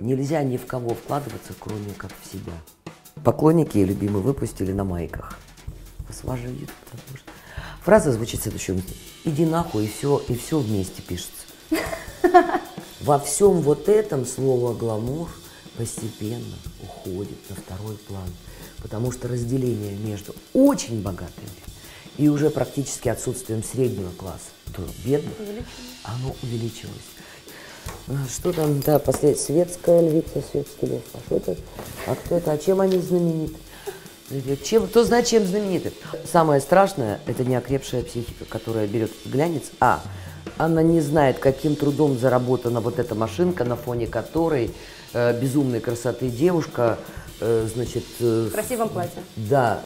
Нельзя ни в кого вкладываться, кроме как в себя. Поклонники и любимые выпустили на майках. Вас уважают, потому что... Фраза звучит следующим образом. Иди нахуй, и все, и все вместе пишется. Во всем вот этом слово «гламур» постепенно уходит на второй план. Потому что разделение между очень богатыми и уже практически отсутствием среднего класса, то бедных, оно увеличилось. А Что там, да, послед... светская львица, светский лев. А что это? А кто это? А чем они знамениты? Чем, кто знает, чем знамениты? Самое страшное – это неокрепшая психика, которая берет глянец, а она не знает, каким трудом заработана вот эта машинка, на фоне которой э, безумной красоты девушка, э, значит… Э, В красивом платье. Да,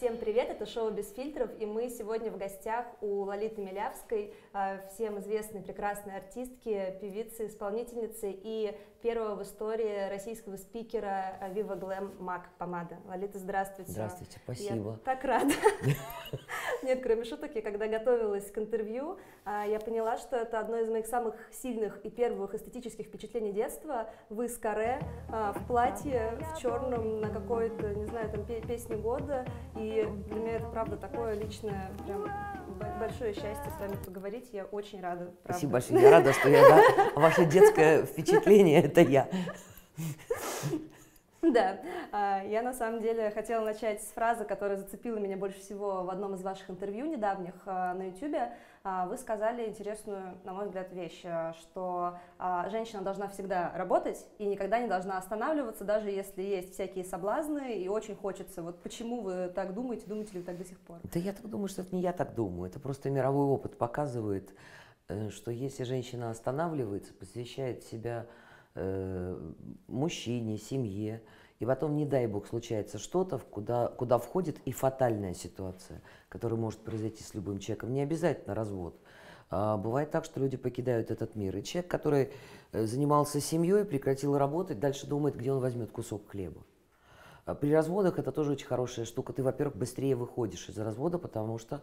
Всем привет, это шоу «Без фильтров», и мы сегодня в гостях у Лолиты Милявской, э, всем известной прекрасной артистки, певицы, исполнительницы и первого в истории российского спикера э, Viva Glam Mac помада. Лолита, здравствуйте. Здравствуйте, спасибо. Я так рада. Нет, кроме шуток, я когда готовилась к интервью, а, я поняла, что это одно из моих самых сильных и первых эстетических впечатлений детства. Вы с каре а, в платье, в черном, на какой-то, не знаю, там пе- песне года. И для меня это, правда, такое личное, прям большое счастье с вами поговорить. Я очень рада, правда. спасибо большое. Я рада, что я, да, ваше детское впечатление – это я. Да, а, я на самом деле хотела начать с фразы, которая зацепила меня больше всего в одном из ваших интервью недавних а, на YouTube. А, Вы сказали интересную, на мой взгляд, вещь, что женщина должна всегда работать и никогда не должна останавливаться, даже если есть всякие соблазны и очень хочется. Вот почему вы так думаете, думаете ли вы так до сих пор? Да я так думаю, что это не я так думаю. Это просто мировой опыт показывает, э, что если женщина останавливается, посвящает себя э, мужчине, семье, и потом, не дай бог, случается что-то, куда, куда входит и фатальная ситуация, которая может произойти с любым человеком, не обязательно развод. А бывает так, что люди покидают этот мир. И человек, который э, занимался семьей, прекратил работать, дальше думает, где он возьмет кусок хлеба. А При разводах это тоже очень хорошая штука. Ты, во-первых, быстрее выходишь из развода, потому что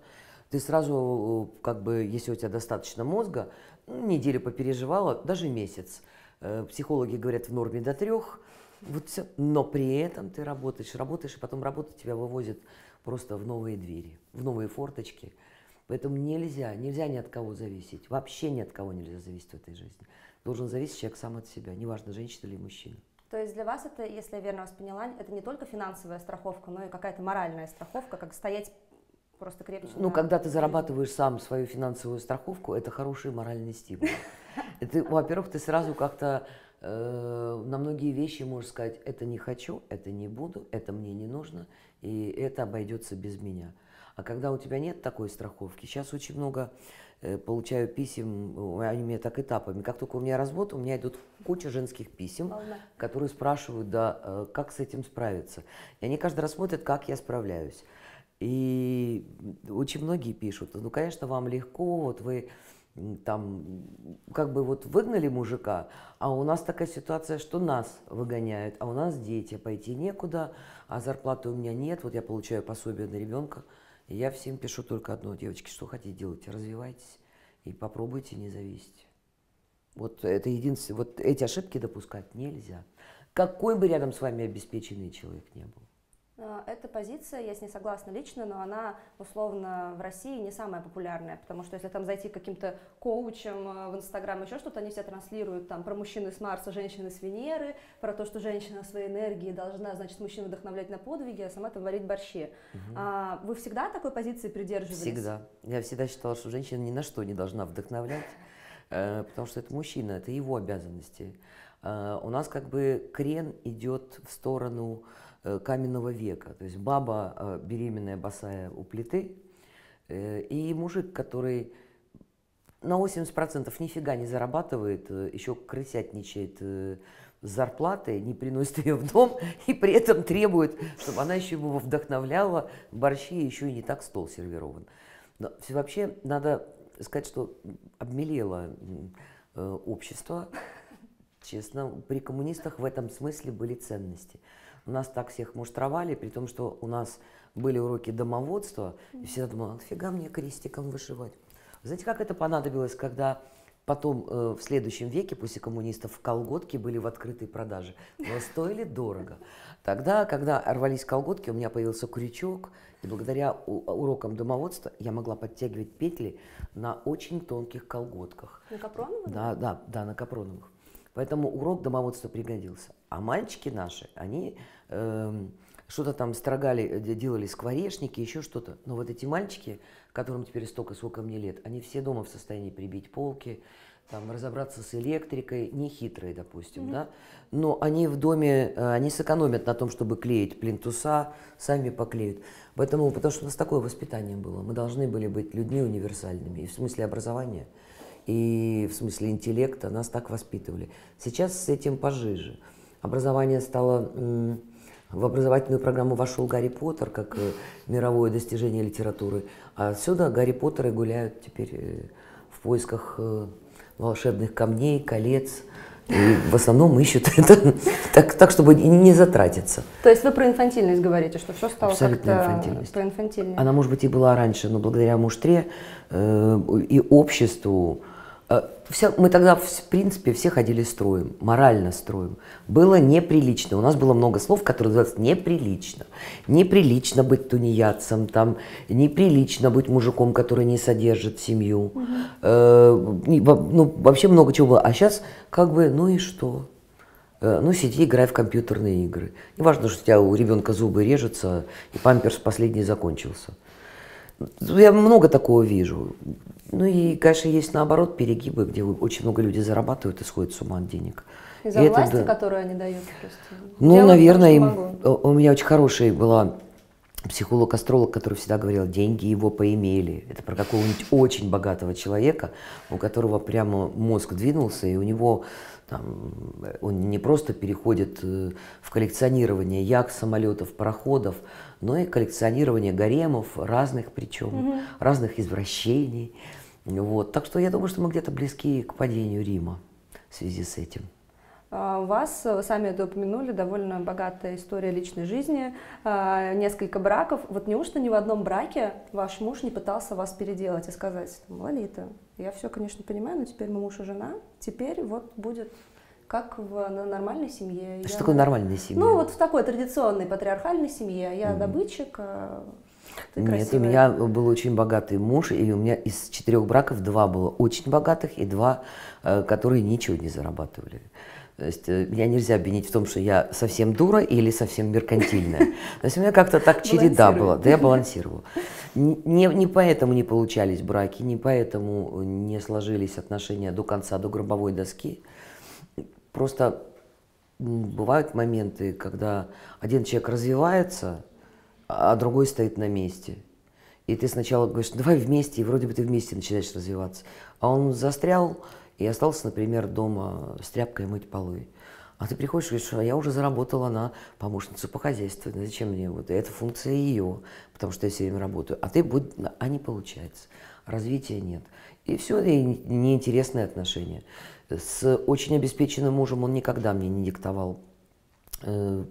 ты сразу, э, как бы, если у тебя достаточно мозга, ну, неделю попереживала, даже месяц. Э, Психологи говорят в норме до трех. Вот всё. Но при этом ты работаешь, работаешь, и потом работа тебя вывозит просто в новые двери, в новые форточки. Поэтому нельзя, нельзя ни от кого зависеть. Вообще ни от кого нельзя зависеть в этой жизни. Должен зависеть человек сам от себя, неважно, женщина или мужчина. То есть для вас это, если я верно вас поняла, это не только финансовая страховка, но и какая-то моральная страховка, как стоять просто крепче. Ну, на- когда ты зарабатываешь сам свою финансовую страховку, это хороший моральный стимул. Это, во-первых, ты сразу как-то э, на многие вещи можешь сказать, это не хочу, это не буду, это мне не нужно, и это обойдется без меня. А когда у тебя нет такой страховки, сейчас очень много э, получаю писем, они у меня так этапами. Как только у меня развод, у меня идут куча женских писем, Волна. которые спрашивают, да, э, как с этим справиться. И они каждый раз смотрят, как я справляюсь. И очень многие пишут, ну, конечно, вам легко, вот вы там как бы вот выгнали мужика, а у нас такая ситуация, что нас выгоняют, а у нас дети, пойти некуда, а зарплаты у меня нет, вот я получаю пособие на ребенка, и я всем пишу только одно, девочки, что хотите делать, развивайтесь и попробуйте не зависеть. Вот это единственное, вот эти ошибки допускать нельзя. Какой бы рядом с вами обеспеченный человек не был. А, Эта позиция, я с ней согласна лично, но она условно в России не самая популярная, потому что если там зайти каким-то коучам э, в Инстаграм, еще что-то, они все транслируют там про мужчины с Марса, женщины с Венеры, про то, что женщина своей энергией должна, значит, мужчину вдохновлять на подвиги, а сама там варить борщи. А, вы всегда такой позиции придерживались? Всегда. Я всегда считала, что женщина ни на что не должна вдохновлять, э, потому что это мужчина, это его обязанности. Э, У нас как бы крен идет в сторону э, каменного века. То есть баба э, беременная, босая у плиты, э, и мужик, который на 80% нифига не зарабатывает, э, еще крысятничает э, с зарплатой, не приносит ее в дом и при этом требует, чтобы она еще его вдохновляла, борщи еще и не так стол сервирован. Но вообще надо сказать, что обмелело э, общество. Честно, при коммунистах в этом смысле были ценности. У нас так всех муштровали, при том, что у нас были уроки домоводства, и всегда думала, нафига мне крестиком вышивать? Знаете, как это понадобилось, когда Потом э, в следующем веке после коммунистов колготки были в открытой продаже, но стоили дорого. Тогда, когда рвались колготки, у меня появился крючок, и благодаря урокам домоводства я могла подтягивать петли на очень тонких колготках. На капроновых? Да, да, да, на капроновых. Поэтому урок домоводства пригодился. А мальчики наши, они что-то там строгали, делали скворечники, еще что-то. Но вот эти мальчики, которым теперь столько, сколько мне лет, они все дома в состоянии прибить полки, там, разобраться с электрикой, не хитрые, допустим, mm-hmm. да, но они в доме, э, они сэкономят на том, чтобы клеить плинтуса, сами поклеют. Поэтому, потому что у нас такое воспитание было, мы должны были быть людьми универсальными, и в смысле образования, и в смысле интеллекта нас так воспитывали. Сейчас с этим пожиже. Образование стало... В образовательную программу вошел Гарри Поттер как э, мировое достижение литературы. А отсюда Гарри Поттеры гуляют теперь э, в поисках волшебных камней, колец. И в основном ищут это так, так, чтобы не затратиться. То есть вы про инфантильность говорите, что все стало Абсолютно инфантильность. Про инфантильность. Она, может быть, и была раньше, но благодаря муштре э, и обществу, Э, Вся, мы тогда, в принципе, все ходили строем, морально строем. Было неприлично. У нас было много слов, которые называются неприлично. Неприлично быть тунеядцем, там, неприлично быть мужиком, который не содержит семью. Угу. Э, ну, вообще много чего было. А сейчас как бы, ну и что? Э, ну, сиди, играй в компьютерные игры. Не важно, что у тебя у ребенка зубы режутся, и памперс последний закончился. Я много такого вижу. Ну и, конечно, есть наоборот перегибы, где очень много людей зарабатывают и сходят с ума от денег. Из-за и власти, это, да. которую они дают? Просто. Ну, Делать наверное, им, у меня очень хорошая была психолог-астролог, который всегда говорил, деньги его поимели. Это про какого-нибудь очень богатого человека, у которого прямо мозг двинулся, и у него там, он не просто переходит э, в коллекционирование яхт, самолетов, пароходов, но и коллекционирование гаремов разных причем, угу. разных извращений. Вот. Так что я думаю, что мы где-то близки к падению Рима в связи с этим. А, у вас, вы сами это упомянули, довольно богатая история личной жизни, а, несколько браков. Вот неужто ни в одном браке ваш муж не пытался вас переделать и сказать, Лолита, я все, конечно, понимаю, но теперь мы муж и жена, теперь вот будет как в нормальной семье. Что я, такое нормальная семья? Ну, вот в такой традиционной патриархальной семье. Я mm. добытчик, а ты Нет, красивая. у меня был очень богатый муж, и у меня из четырех браков два было очень богатых, и два, э, которые ничего не зарабатывали. То есть э, меня нельзя обвинить в том, что я совсем дура или совсем меркантильная. То есть у меня как-то так череда была, да я балансировала. Не, не поэтому не получались браки, не поэтому не сложились отношения до конца, до гробовой доски. Просто бывают моменты, когда один человек развивается, а другой стоит на месте. И ты сначала говоришь, давай вместе, и вроде бы ты вместе начинаешь развиваться. А он застрял и остался, например, дома с тряпкой мыть полы. А ты приходишь и говоришь, что я уже заработала на помощницу по хозяйству. Зачем мне вот эта функция ее, потому что я все время работаю. А ты будь, а не получается. Развития нет. И все, и неинтересные отношения. С очень обеспеченным мужем он никогда мне не диктовал, э,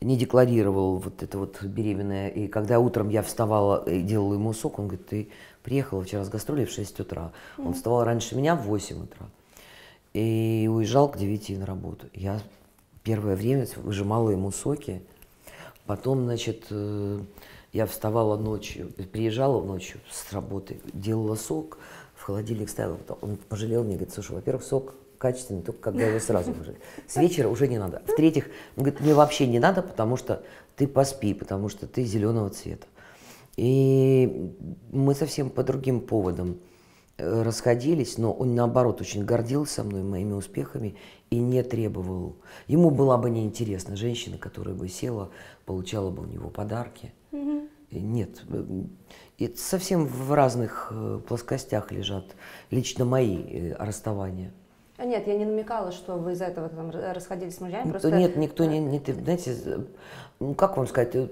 не декларировал вот это вот беременное. И когда утром я вставала и делала ему сок, он говорит, ты приехала вчера с гастролей в 6 утра. Он вставал раньше меня в 8 утра. И уезжал к 9 на работу. Я первое время выжимала ему соки. Потом, значит, э, я вставала ночью, приезжала ночью с работы, делала сок, холодильник ставил, он пожалел мне, говорит, слушай, во-первых, сок качественный, только когда его сразу уже. С вечера уже не надо. В-третьих, он говорит, мне вообще не надо, потому что ты поспи, потому что ты зеленого цвета. И мы совсем по другим поводам э, расходились, но он наоборот очень гордился мной, моими успехами и не требовал. Ему была бы неинтересна женщина, которая бы села, получала бы у него подарки. Mm-hmm. Нет, э, и совсем в разных э, плоскостях лежат лично мои э, расставания. А нет, я не намекала, что вы из-за этого там расходились с мужьями. Просто... Нет, никто не, не, знаете, как вам сказать,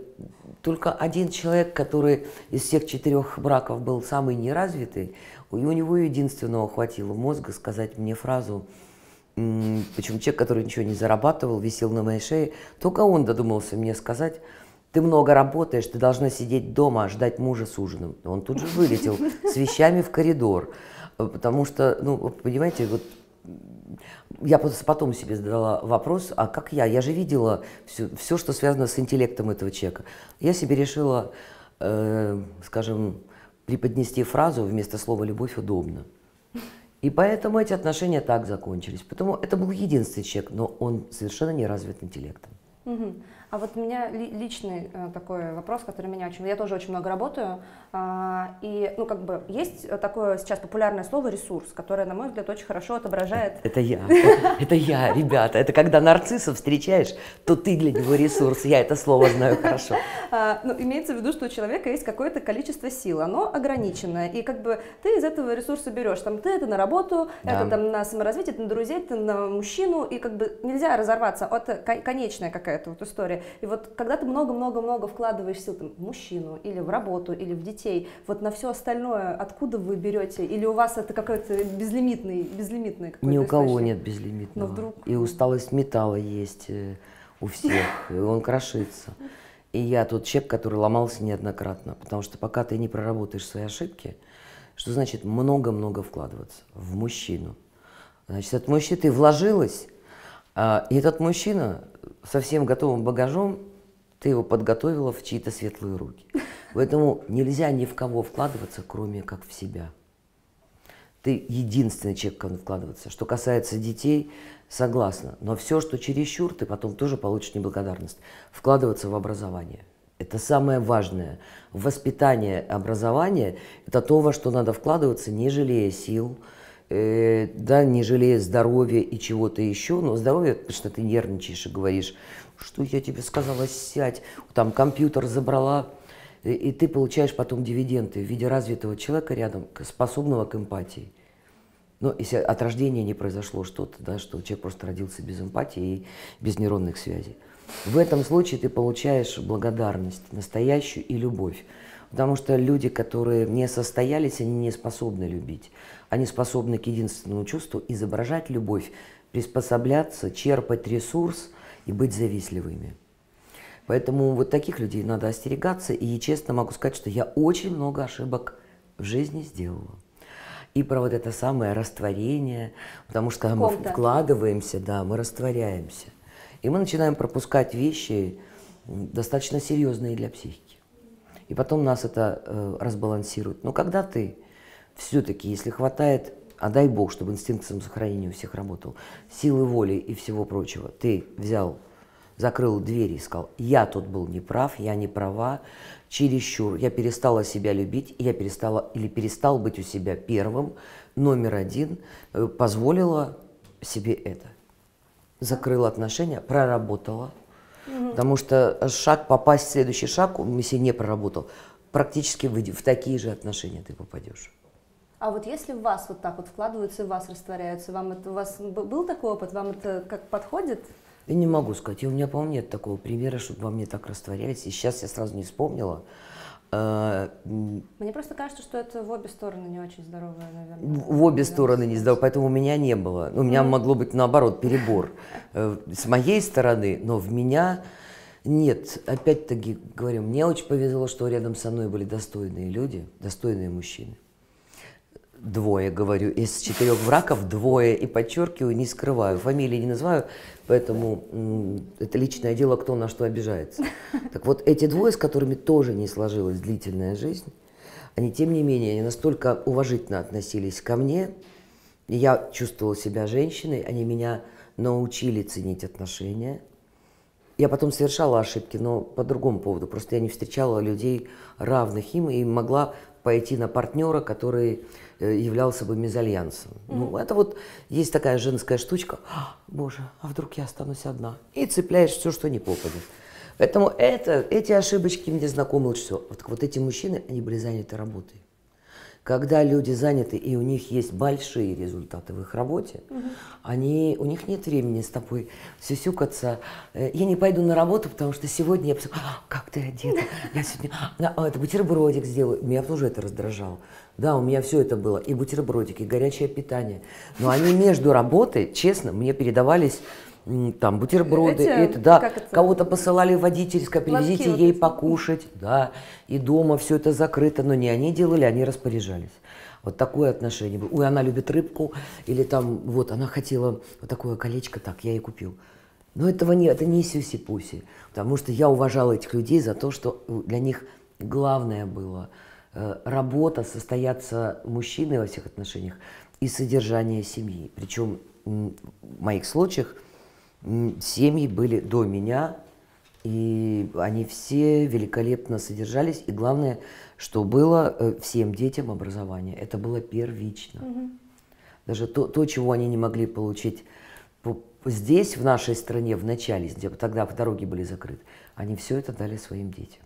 только один человек, который из всех четырех браков был самый неразвитый, и у него единственного хватило мозга сказать мне фразу, причем человек, который ничего не зарабатывал, висел на моей шее, только он додумался мне сказать, Ты много работаешь, ты должна сидеть дома, ждать мужа с ужином. Он тут же вылетел с вещами в коридор. Потому что, ну, понимаете, вот я потом себе задала вопрос, а как я? Я же видела все, все что связано с интеллектом этого человека. Я себе решила, э, скажем, преподнести фразу вместо слова «любовь» удобно. И поэтому эти отношения так закончились. Потому это был единственный человек, но он совершенно не развит интеллектом. Угу. А вот у меня личный э, такой вопрос, который меня очень... Я тоже очень много работаю, а, и, ну, как бы, есть такое сейчас популярное слово «ресурс», которое, на мой взгляд, очень хорошо отображает... Это я, это я, ребята. Это когда нарцисса встречаешь, то ты для него ресурс. Я это слово знаю хорошо. А, ну, имеется в виду, что у человека есть какое-то количество сил, оно ограниченное, и как бы ты из этого ресурса берешь, там, ты это на работу, это там на саморазвитие, это на друзей, это на мужчину, и как бы нельзя разорваться, это конечная какая-то вот история. И вот когда ты много-много-много вкладываешь сил там, в мужчину, или в работу, или в детей, вот на все остальное откуда вы берете? Или у вас это какой-то безлимитный, безлимитный какой-то Ни у кого нет безлимитного. Но вдруг... И усталость металла есть э, у всех, и он крошится. И я тот человек, который ломался неоднократно, потому что пока ты не проработаешь свои ошибки, что значит много-много вкладываться в мужчину? Значит, от мужчины ты вложилась, а, и этот мужчина со всем готовым багажом, ты его подготовила в чьи-то светлые руки. Поэтому нельзя ни в кого вкладываться, кроме как в себя. Ты единственный человек, кому вкладываться. Что касается детей, согласна. Но все, что чересчур, ты потом тоже получишь неблагодарность. Вкладываться в образование. Это самое важное. Воспитание, образование – это то, во что надо вкладываться, не жалея сил, э, да, не жалея здоровья и чего-то еще, но здоровье, потому что ты нервничаешь и говоришь, что я тебе сказала, сядь, там компьютер забрала, и, и ты получаешь потом дивиденды в виде развитого человека рядом, способного к эмпатии. Но если от рождения не произошло что-то, да, что человек просто родился без эмпатии и без нейронных связей. В этом случае ты получаешь благодарность настоящую и любовь. Потому что люди, которые не состоялись, они не способны любить. Они способны к единственному чувству изображать любовь, приспосабляться, черпать ресурс и быть завистливыми. Поэтому вот таких людей надо остерегаться. И честно могу сказать, что я очень много ошибок в жизни сделала. И про вот это самое растворение, потому что когда мы вкладываемся, да, мы растворяемся. И мы начинаем пропускать вещи достаточно серьезные для психики. И потом нас это э, разбалансирует. Но когда ты все-таки, если хватает, а дай бог, чтобы инстинкт самосохранения у всех работал, силы воли и всего прочего, ты взял, закрыл дверь и сказал, я тут был неправ, я не права, чересчур, я перестала себя любить, я перестала или перестал быть у себя первым, номер один, э, позволила себе это. Закрыла отношения, проработала, угу. потому что шаг, попасть в следующий шаг, если не проработал, практически в, в такие же отношения ты попадешь. А вот если в вас вот так вот вкладываются, в вас растворяются, вам это, у вас был такой опыт, вам это как подходит? Я не могу сказать, у меня, по-моему, нет такого примера, чтобы во мне так растворялись, и сейчас я сразу не вспомнила. А, Мне просто кажется, что это в обе стороны не очень здоровое, наверное. В обе стороны не здорово, поэтому у меня не было. У меня могло быть наоборот перебор э, с моей стороны, но в меня нет. Опять-таки говорю, мне очень повезло, что рядом со мной были достойные люди, достойные мужчины двое, говорю, из четырех браков двое, и подчеркиваю, не скрываю, фамилии не называю, поэтому это личное дело, кто на что обижается. Так вот, эти двое, с которыми тоже не сложилась длительная жизнь, они, тем не менее, они настолько уважительно относились ко мне, и я чувствовала себя женщиной, они меня научили ценить отношения. Я потом совершала ошибки, но по другому поводу. Просто я не встречала людей равных им и могла пойти на партнера, который являлся бы мезальянсом. Mm-hmm. Ну, это вот есть такая женская штучка. А, Боже, а вдруг я останусь одна? И цепляешь все, что не попадет. Поэтому это, эти ошибочки мне знакомы лучше всего. Вот, вот эти мужчины, они были заняты работой. Когда люди заняты и у них есть большие результаты в их работе, угу. они, у них нет времени с тобой сюсюкаться. Э, я не пойду на работу, потому что сегодня я посмотрю, а, как ты одета, я сегодня, а, это бутербродик сделаю. Меня тоже это раздражало. Да, у меня все это было, и бутербродики, и горячее питание. Но они между работой, честно, мне передавались там бутерброды, Эти, это, да, это? кого-то посылали водительское, привезите Лапки ей вот покушать, да, и дома все это закрыто, но не они делали, они распоряжались. Вот такое отношение было. Ой, она любит рыбку, или там, вот, она хотела вот такое колечко, так, я ей купил. Но этого не, это не сюси-пуси, потому что я уважала этих людей за то, что для них главное было э, работа, состояться мужчиной во всех отношениях и содержание семьи. Причем в моих случаях семьи были до меня, и они все великолепно содержались. И главное, что было э, всем детям образование. Это было первично. Угу. Даже то, то, чего они не могли получить здесь, в нашей стране, в начале, тогда дороги были закрыты, они все это дали своим детям.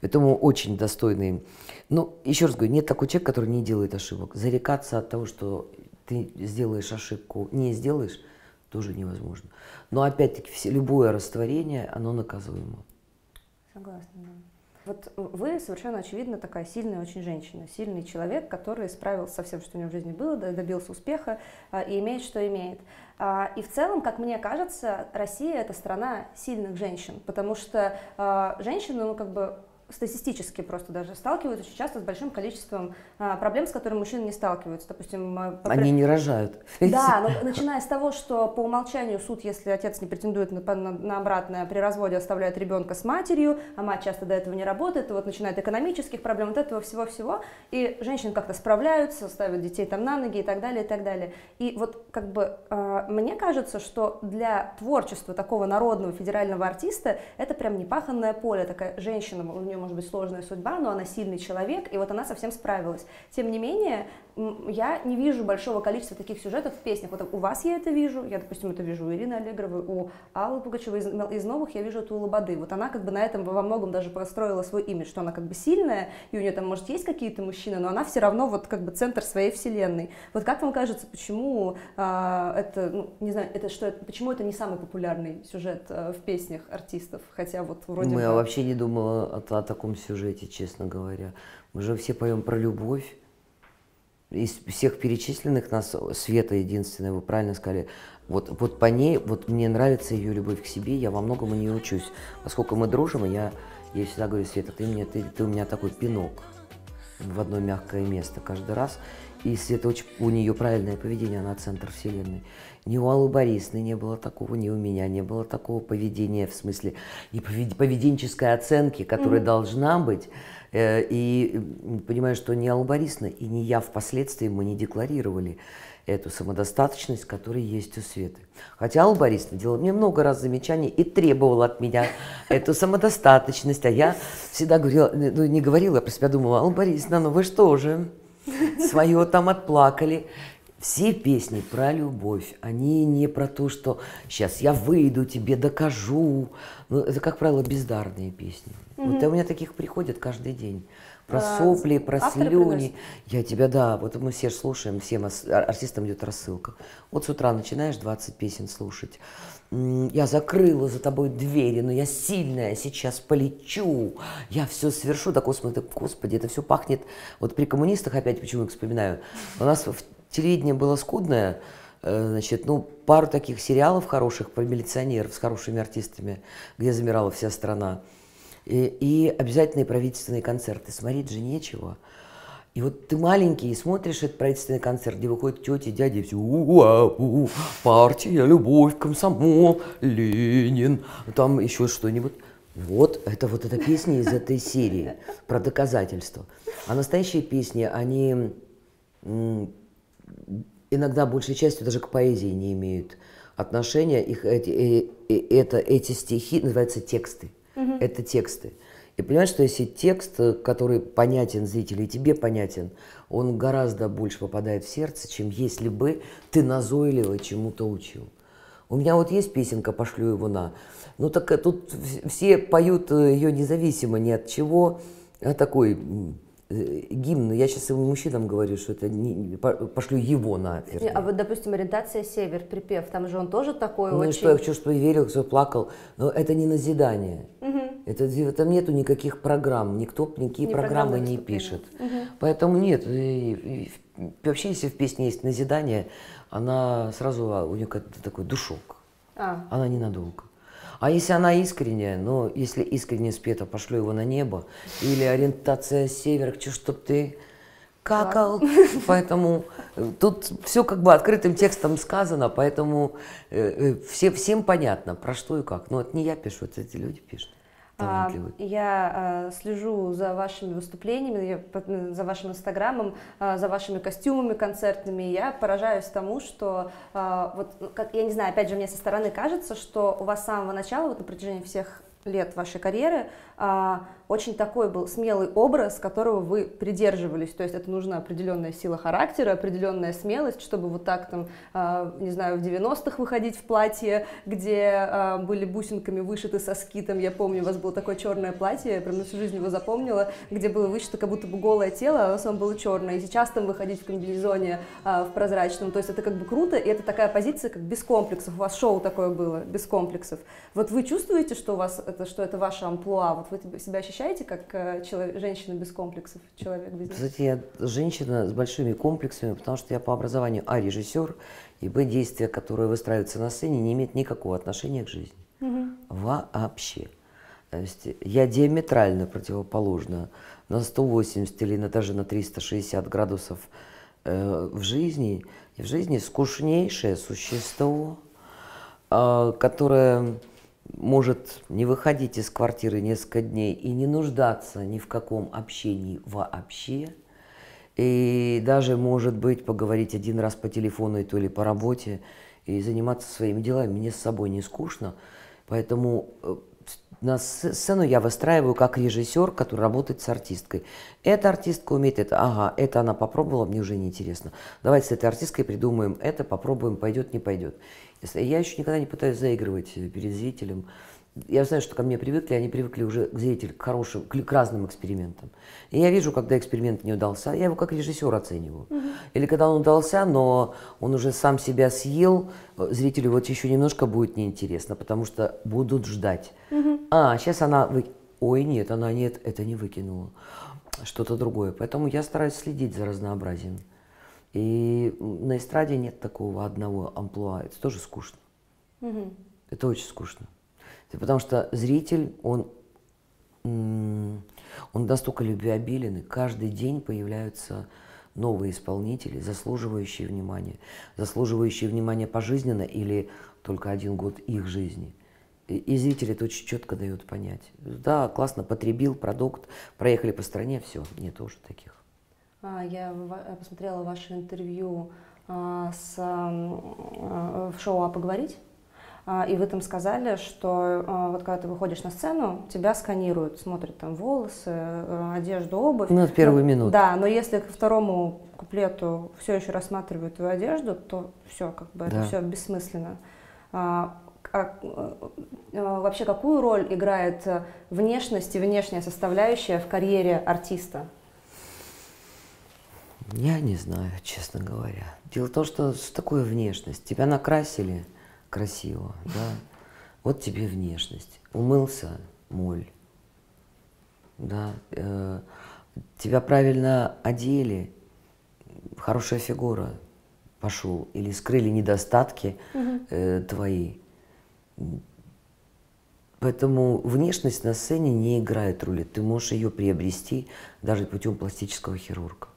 Поэтому очень достойный. Ну, еще раз говорю, нет такого человека, который не делает ошибок. Зарекаться от того, что ты сделаешь ошибку, не сделаешь, тоже невозможно. Но опять-таки все, любое растворение, оно наказуемо. Согласна, да. Вот вы совершенно очевидно такая сильная очень женщина, сильный человек, который справился со всем, что у него в жизни было, добился успеха а, и имеет, что имеет. А, и в целом, как мне кажется, Россия это страна сильных женщин, потому что а, женщины, ну как бы статистически просто даже сталкиваются очень часто с большим количеством а, проблем, с которыми мужчины не сталкиваются. Допустим, а, по... они не рожают. Да, но начиная с того, что по умолчанию суд, если отец не претендует на, на, на обратное, при разводе оставляет ребенка с матерью, а мать часто до этого не работает, и вот начинает экономических проблем, вот этого всего-всего, и женщины как-то справляются, ставят детей там на ноги и так далее, и так далее. И вот как бы э, мне кажется, что для творчества такого народного федерального артиста это прям непаханное поле, такая женщина, у нее может быть сложная судьба, но она сильный человек, и вот она совсем справилась. Тем не менее, я не вижу большого количества таких сюжетов в песнях. Вот у вас я это вижу, я, допустим, это вижу у Ирины Аллегровой, у Аллы Пугачевой, из, из новых я вижу это у Лободы. Вот она как бы на этом во многом даже построила свой имидж, что она как бы сильная, и у нее там, может, есть какие-то мужчины, но она все равно вот как бы центр своей вселенной. Вот как вам кажется, почему а, это, ну, не знаю, это что, это, почему это не самый популярный сюжет а, в песнях артистов, хотя вот вроде Мы бы... вообще не думала о, о таком сюжете, честно говоря. Мы же все поем про любовь, из всех перечисленных нас Света единственная, вы правильно сказали, вот, вот по ней, вот мне нравится ее любовь к себе, я во многом у нее учусь. Поскольку мы дружим, и я, я всегда говорю, Света, ты, мне, ты, ты у меня такой пинок в одно мягкое место каждый раз. И Света очень, у нее правильное поведение, она центр вселенной. Ни у Аллы Борисовны не было такого, ни у меня не было такого поведения, в смысле и поведенческой оценки, которая mm-hmm. должна быть. Э, и понимаю, что ни Алла Борисовна и не я впоследствии мы не декларировали эту самодостаточность, которая есть у Светы. Хотя Алла Борисовна делала мне много раз замечаний и требовала от меня эту самодостаточность, а я всегда говорила, ну не говорила, я про себя думала, Алла Борисовна, ну вы что же, свое там отплакали. Все песни про любовь, они не про то, что сейчас я выйду, тебе докажу. Ну, это, как правило, бездарные песни. Mm-hmm. Вот у меня таких приходят каждый день. Про а, сопли, про слюни. Я тебя, да, вот мы все слушаем, всем артистам идет рассылка. Вот с утра начинаешь 20 песен слушать. Я закрыла за тобой двери, но я сильная, сейчас полечу, я все свершу. Да, господи, господи, это все пахнет. Вот при коммунистах опять почему я вспоминаю. У нас в телевидение было скудное, э, значит, ну, пару таких сериалов хороших про милиционеров с хорошими артистами, где замирала вся страна. И, и обязательные правительственные концерты. Смотреть же нечего. И вот ты маленький и смотришь этот правительственный концерт, где выходят тети, дяди, и все, у -у -у, партия, любовь, комсомол, Ленин, там еще что-нибудь. Вот, это вот эта песня из этой серии про доказательства. А настоящие песни, они иногда большей частью даже к поэзии не имеют отношения. Их эти, э, э, это, эти стихи называются тексты. Угу. Это тексты. И понимаешь, что если текст, который понятен зрителю и тебе понятен, он гораздо больше попадает в сердце, чем если бы ты назойливо чему-то учил. У меня вот есть песенка «Пошлю его на». Ну так э, тут все поют ее независимо ни от чего. А такой Э, гимн, я сейчас своим мужчинам говорю, что это не, пошлю его нафиг. А вот, допустим, ориентация север, припев, там же он тоже такой ну, очень... что я хочу, что верил, что плакал, но это не назидание. Угу. Это, там нету никаких программ, никто никакие не программы не пишет. Угу. Поэтому нет, и, и, вообще, если в песне есть назидание, она сразу, а, у нее такой душок. А. Она ненадолго. А если она искренняя, ну, если искренне спета, пошлю его на небо, или ориентация север, что чтоб ты какал. Поэтому э, тут все как бы открытым текстом сказано, поэтому э, э, все, всем понятно, про что и как. Но это не я пишу, это эти люди пишут. А, я э, слежу за вашими выступлениями, за вашим инстаграмом, э, за вашими костюмами концертными. Я поражаюсь тому, что, э, вот, как, я не знаю, опять же, мне со стороны кажется, что у вас с самого начала, вот на протяжении всех лет вашей карьеры, очень такой был смелый образ, которого вы придерживались. То есть это нужна определенная сила характера, определенная смелость, чтобы вот так там, э, не знаю, в 90-х выходить в платье, где э, были бусинками вышиты соски. Там, я помню, у вас было такое черное платье, я прям на всю жизнь его запомнила, где было вышито как будто бы голое тело, а оно самом было черное. И сейчас там выходить в комбинезоне в прозрачном. То есть это как бы круто, и это такая позиция, как без комплексов. У вас шоу такое было, без комплексов. Вот вы чувствуете, что у вас это, что это ваше амплуа? Вот вы себя ощущаете как э, человек, женщина без комплексов, человек без? Кстати, я женщина с большими комплексами, потому что я по образованию А режиссер, и Б действия, которые выстраиваются на сцене, не имеют никакого отношения к жизни. Угу. Вообще. То есть я диаметрально противоположна на 180 или на, даже на 360 градусов э, в жизни. И в жизни скучнейшее существо, э, которое может не выходить из квартиры несколько дней и не нуждаться ни в каком общении вообще. И даже, может быть, поговорить один раз по телефону и то ли по работе и заниматься своими делами. Мне с собой не скучно. Поэтому э, на сцену я выстраиваю как режиссер, который работает с артисткой. Эта артистка умеет это, ага, это она попробовала, мне уже не интересно. Давайте с этой артисткой придумаем это, попробуем, пойдет, не пойдет. Я еще никогда не пытаюсь заигрывать перед зрителем. Я знаю, что ко мне привыкли, они привыкли уже к зрителю, к хорошим, к разным экспериментам. И я вижу, когда эксперимент не удался, я его как режиссер оцениваю. Угу. Или когда он удался, но он уже сам себя съел, зрителю вот еще немножко будет неинтересно, потому что будут ждать. Угу. А, сейчас она... Вы... Ой, нет, она нет, это не выкинула. Что-то другое. Поэтому я стараюсь следить за разнообразием. И на эстраде нет такого одного амплуа. Это тоже скучно. Угу. Это очень скучно. Потому что зритель, он, он настолько любвеобилен, и каждый день появляются новые исполнители, заслуживающие внимания, заслуживающие внимания пожизненно или только один год их жизни. И, и зритель это очень четко дает понять. Да, классно, потребил продукт, проехали по стране, все, нет уже таких. А, я посмотрела ваше интервью а, с, в шоу «А поговорить», и вы там сказали, что вот когда ты выходишь на сцену, тебя сканируют, смотрят там волосы, э, одежду, обувь. Ну, это первую минуту. Да, но если к второму куплету все еще рассматривают твою одежду, то все, как бы, да. это все бессмысленно. А, а, вообще, какую роль играет внешность и внешняя составляющая в карьере артиста? Я не знаю, честно говоря. Дело в том, что что такое внешность? Тебя накрасили красиво, да? Вот тебе внешность. Умылся – моль. Да? Э, тебя правильно одели, хорошая фигура пошел, или скрыли недостатки э, твои. Поэтому внешность на сцене не играет роли. Ты можешь ее приобрести даже путем пластического хирурга.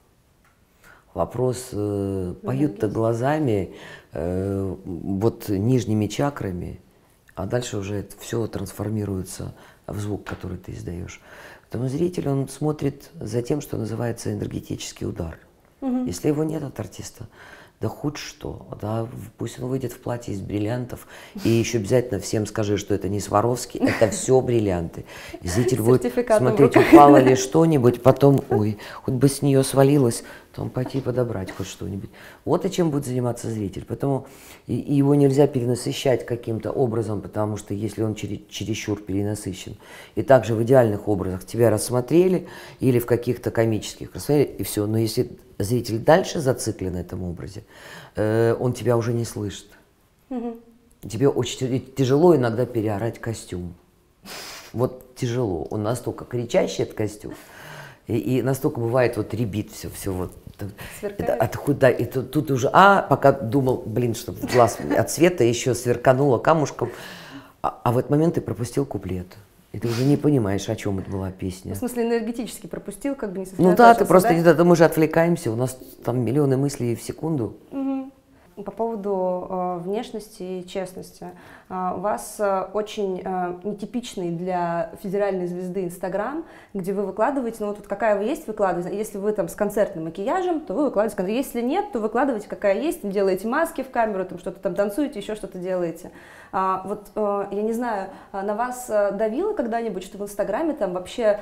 Вопрос, э, поют-то глазами, э, вот нижними чакрами, а дальше уже это все трансформируется в звук, который ты издаешь. Поэтому зритель, он смотрит за тем, что называется энергетический удар. Угу. Если его нет от артиста, да хоть что, да, пусть он выйдет в платье из бриллиантов, и еще обязательно всем скажи, что это не Сваровский, это все бриллианты. И зритель будет смотреть, упало ли что-нибудь, потом, ой, хоть бы с нее свалилось, потом пойти подобрать хоть что-нибудь. Вот и чем будет заниматься зритель. Поэтому и, и его нельзя перенасыщать каким-то образом, потому что если он чере, чересчур перенасыщен. И также в идеальных образах тебя рассмотрели или в каких-то комических рассмотрели, и все. Но если зритель дальше зациклен на этом образе, э, он тебя уже не слышит. Угу. Тебе очень тяжело иногда переорать костюм. Вот тяжело. Он настолько кричащий, этот костюм, и, и настолько бывает вот ребит все, все вот Это, от худа, и тут, тут уже, а, пока думал, блин, чтобы глаз от света еще сверкануло камушком, а, а в этот момент ты пропустил куплет. И ты уже не понимаешь, о чем это была песня. В смысле, энергетически пропустил, как бы не Ну да, ты просто, да? мы же отвлекаемся, у нас там миллионы мыслей в секунду. Угу. По поводу э, внешности и честности. Э, у вас э, очень нетипичный для федеральной звезды Инстаграм, где вы выкладываете, ну вот тут какая вы есть, выкладываете. Если вы там с концертным макияжем, то вы выкладываете. Если нет, то выкладываете, какая есть, делаете маски в камеру, там что-то там танцуете, еще что-то делаете. А, вот я не знаю, а на вас давило когда-нибудь, что в Инстаграме там вообще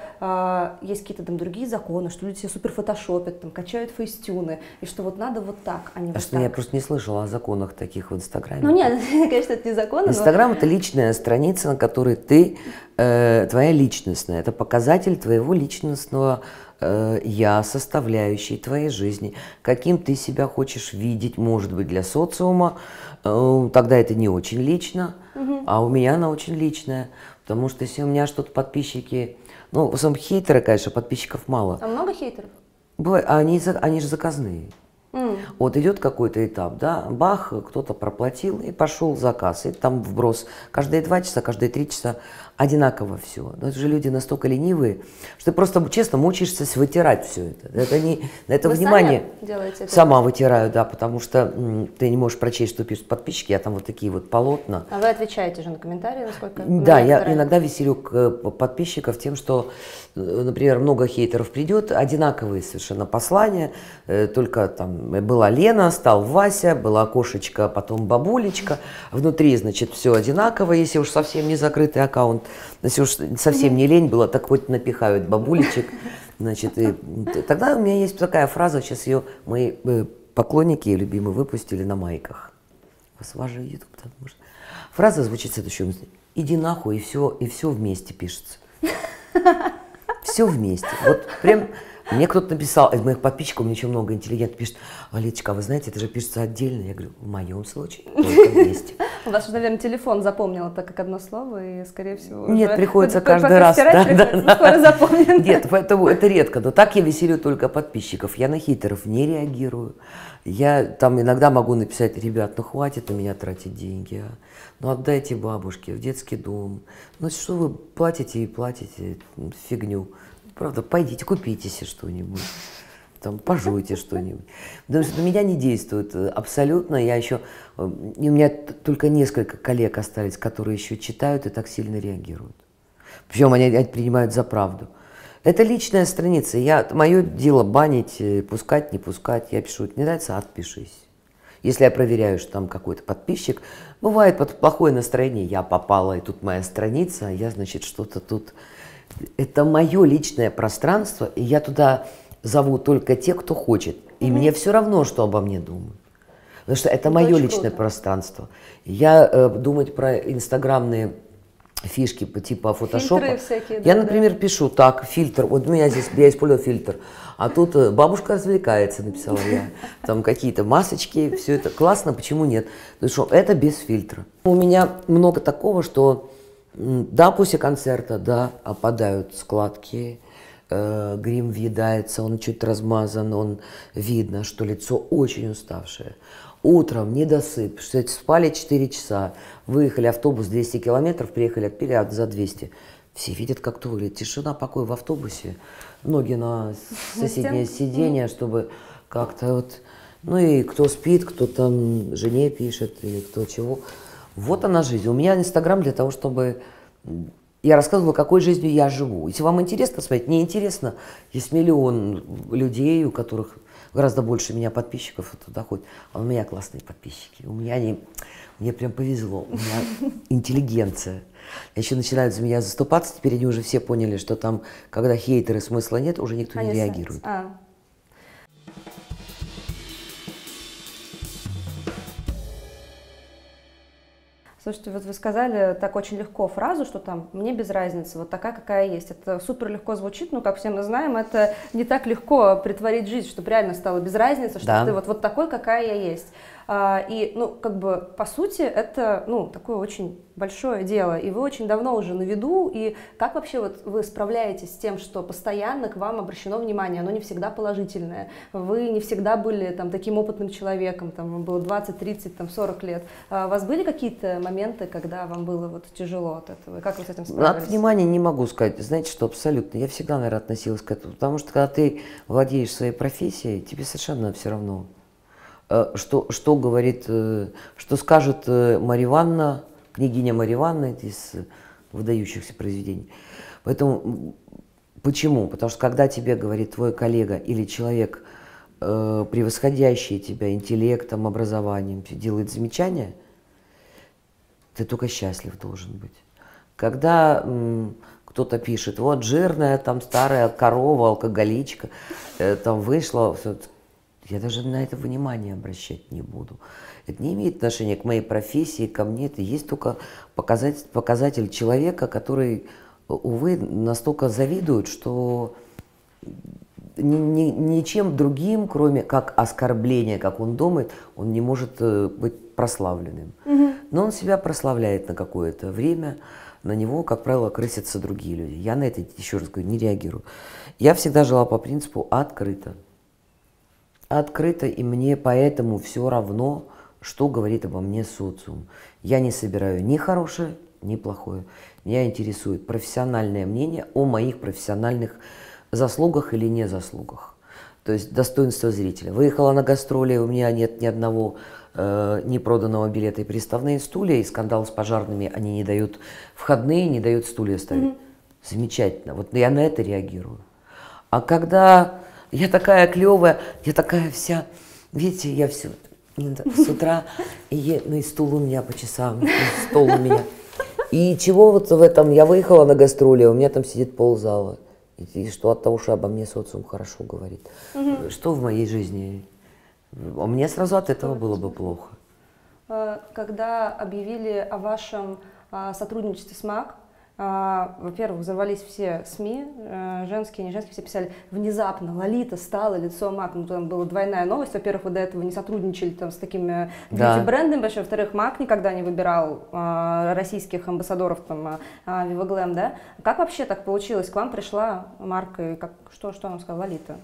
есть какие-то там другие законы, что люди себе супер фотошопят, там качают фейстюны, и что вот надо вот так, а не а вот что так. я просто не слышала о законах таких в Инстаграме. Ну нет, конечно, это не законы. Инстаграм но... это личная страница, на которой ты, э, твоя личностная, это показатель твоего личностного э, я, составляющий твоей жизни, каким ты себя хочешь видеть, может быть, для социума, Э, тогда это не очень лично, угу. а у меня она очень личная. Потому что если у меня что-то подписчики, ну, в основном хейтеры, конечно, подписчиков мало. А много хейтеров? Бывает, а они, они же заказные. Mm. Вот идет какой-то этап, да, бах, кто-то проплатил и пошел заказ, и там вброс. Каждые два часа, каждые три часа одинаково все. Но это же люди настолько ленивые, что ты просто честно мучаешься вытирать все это. Это не на это Вы внимание. Делаете это? Сама вытираю, да, потому что м, ты не можешь прочесть, что пишут подписчики, а там вот такие вот полотна. А вы отвечаете же на комментарии, насколько? Да, я иногда веселю э, подписчиков тем, что, например, много хейтеров придет, одинаковые совершенно послания, э, только там была Лена, стал Вася, была кошечка, потом бабулечка, внутри, значит, все одинаково, если уж совсем не закрытый аккаунт, если уж совсем не лень было, так хоть напихают бабулечек. Значит, и тогда у меня есть такая фраза, сейчас ее мои э, поклонники и любимые выпустили на майках. Вас ваш YouTube, потому что... Фраза звучит следующим. Иди нахуй, и все, и все вместе пишется. Все вместе. Вот прям мне кто-то написал, из моих подписчиков, меня очень много интеллигентов пишет, Алиточка, а вы знаете, это же пишется отдельно. Я говорю, в моем случае только вместе. У вас же, наверное, телефон запомнил это как одно слово, и, скорее всего, Нет, приходится каждый раз. Да, да, да. Нет, поэтому это редко. Но так я веселю только подписчиков. Я на хитеров не реагирую. Я там иногда могу написать, ребят, ну хватит на меня тратить деньги, а. ну отдайте бабушке в детский дом. Ну что вы платите и платите фигню. Правда, пойдите, купите себе что-нибудь. Там, пожуйте что-нибудь. Потому что на меня не действует э, абсолютно. Я еще... Э, у меня только несколько коллег остались, которые еще читают и так сильно реагируют. Причем они это принимают за правду. Это личная страница. Я, мое дело банить, э, пускать, не пускать. Я пишу, не нравится, отпишись. Если я проверяю, что там какой-то подписчик, бывает под плохое настроение, я попала, и тут моя страница, я, значит, что-то тут это мое личное пространство, и я туда зову только те, кто хочет. И mm мне все равно, что обо мне думают. Потому что это, это мое личное круто. пространство. Я э, думать про инстаграмные фишки по типа фотошопа. всякие, я, например, да. пишу так, фильтр. Вот у меня здесь, я использую фильтр. А тут э, бабушка развлекается, написала я. Там какие-то масочки, все это классно, почему нет? Потому что это без фильтра. У меня много такого, что да, после концерта, да, опадают складки, э, грим въедается, он чуть размазан, он видно, что лицо очень уставшее. Утром недосып, что спали 4 часа, выехали автобус 200 километров, приехали, отпили а за 200. Все видят, как то выглядит. Тишина, покой в автобусе, ноги на соседнее сиденье, чтобы как-то вот... Ну и кто спит, кто там жене пишет, или кто чего. Вот она жизнь. У меня Инстаграм для того, чтобы я рассказывала, какой жизнью я живу. Если вам интересно смотреть, не интересно, есть миллион людей, у которых гораздо больше меня подписчиков туда ходит. А у меня классные подписчики. У меня они, мне прям повезло. У меня интеллигенция. Еще начинают за меня заступаться. Теперь они уже все поняли, что там, когда хейтеры смысла нет, уже никто они не реагирует. А. Слушайте, вот вы сказали так очень легко фразу, что там «мне без разницы, вот такая, какая есть». Это супер легко звучит, но, как все мы знаем, это не так легко притворить жизнь, чтобы реально стало без разницы, что да. ты вот, вот такой, какая я есть. А, и, ну, как бы, по сути, это, ну, такое очень большое дело, и вы очень давно уже на виду, и как вообще вот вы справляетесь с тем, что постоянно к вам обращено внимание, оно не всегда положительное, вы не всегда были там таким опытным человеком, там, вам было 20, 30, там, 40 лет. А у вас были какие-то моменты, когда вам было вот тяжело от этого, как вы с этим справились? От внимания не могу сказать, знаете, что абсолютно, я всегда, наверное, относилась к этому, потому что когда ты владеешь своей профессией, тебе совершенно все равно, что, что говорит, э, что скажет э, Марья Ивановна, княгиня Марья Ивановна из выдающихся произведений. Поэтому почему? Потому что когда тебе говорит твой коллега или человек, э, превосходящий тебя интеллектом, образованием, делает замечания, ты только счастлив должен быть. Когда кто-то пишет, вот жирная там старая корова, алкоголичка, э, там вышла, все, я даже на это внимание обращать не буду. Это не имеет отношения к моей профессии, ко мне. Это есть только показатель, показатель человека, который, увы, настолько завидует, что ни, ни, ничем другим, кроме как оскорбления, как он думает, он не может э, быть прославленным. Угу. Но он себя прославляет на какое-то время, на него, как правило, крысятся другие люди. Я на это, еще раз говорю, не реагирую. Я всегда жила по принципу открыто. Открыто, и мне поэтому все равно, что говорит обо мне социум. Я не собираю ни хорошее, ни плохое. Меня интересует профессиональное мнение о моих профессиональных заслугах или не заслугах. То есть достоинство зрителя. Выехала на гастроли, у меня нет ни одного э, непроданного билета и приставные стулья, и скандал с пожарными, они не дают входные, не дают стулья ставить. Mm-hmm. Замечательно. Вот я на это реагирую. А когда я такая клевая, я такая вся, видите, я все с утра, и, ну и стул у меня по часам, стол у меня. И чего вот в этом, я выехала на гастроли, у меня там сидит ползала. И, и что от того, что обо мне социум хорошо говорит. Угу. Что в моей жизни? А мне сразу от этого было бы плохо. Э, когда объявили о вашем а, сотрудничестве с МАК, а, во-первых, взорвались все СМИ, э, женские, не женские, все писали, внезапно Лолита стала лицом МАК. Ну, там была двойная новость. Во-первых, вы до этого не сотрудничали там, с такими да. брендами большими. Во-вторых, МАК никогда не выбирал а, российских амбассадоров, там, а, Viva Glam, да? Как вообще так получилось? К вам пришла марка, и как, что, что она сказала, Лолита?